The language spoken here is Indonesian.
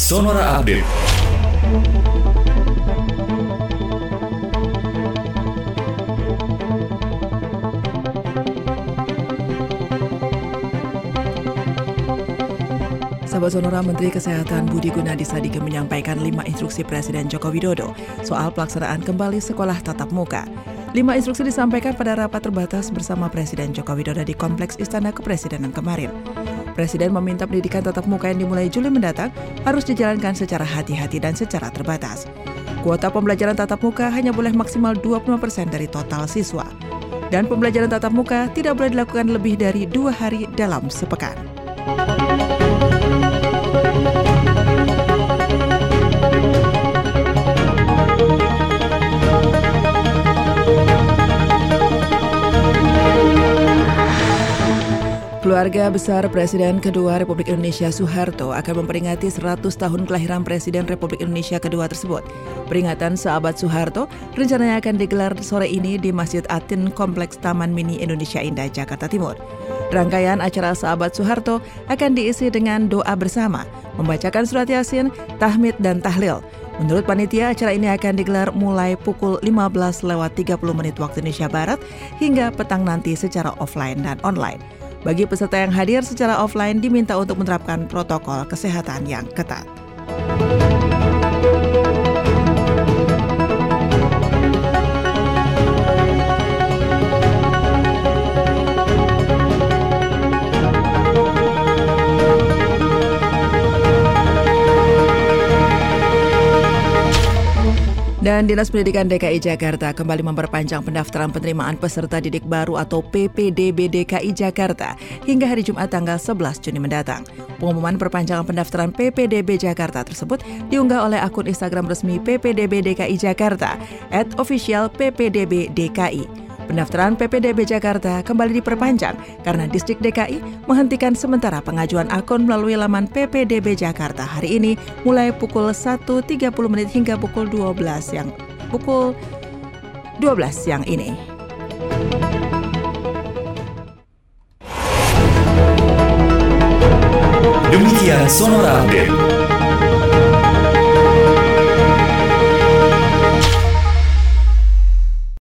Sonora Update. Sahabat Sonora Menteri Kesehatan Budi Gunadi Sadikin menyampaikan lima instruksi Presiden Joko Widodo soal pelaksanaan kembali sekolah tatap muka. Lima instruksi disampaikan pada rapat terbatas bersama Presiden Joko Widodo di Kompleks Istana Kepresidenan kemarin. Presiden meminta pendidikan tatap muka yang dimulai Juli mendatang harus dijalankan secara hati-hati dan secara terbatas. Kuota pembelajaran tatap muka hanya boleh maksimal 20% dari total siswa. Dan pembelajaran tatap muka tidak boleh dilakukan lebih dari dua hari dalam sepekan. Keluarga besar Presiden kedua Republik Indonesia Soeharto akan memperingati 100 tahun kelahiran Presiden Republik Indonesia kedua tersebut. Peringatan sahabat Soeharto rencananya akan digelar sore ini di Masjid Atin Kompleks Taman Mini Indonesia Indah, Jakarta Timur. Rangkaian acara sahabat Soeharto akan diisi dengan doa bersama, membacakan surat Yasin, tahmid, dan tahlil. Menurut panitia, acara ini akan digelar mulai pukul 15 lewat 30 menit waktu Indonesia Barat hingga petang nanti secara offline dan online. Bagi peserta yang hadir secara offline diminta untuk menerapkan protokol kesehatan yang ketat. Dan Dinas Pendidikan DKI Jakarta kembali memperpanjang pendaftaran penerimaan peserta didik baru atau PPDB DKI Jakarta hingga hari Jumat tanggal 11 Juni mendatang. Pengumuman perpanjangan pendaftaran PPDB Jakarta tersebut diunggah oleh akun Instagram resmi PPDB DKI Jakarta at official PPDB DKI. Pendaftaran PPDB Jakarta kembali diperpanjang karena Distrik DKI menghentikan sementara pengajuan akun melalui laman PPDB Jakarta hari ini mulai pukul 1.30 menit hingga pukul 12 yang pukul 12 siang ini. Demikian Sonora Update.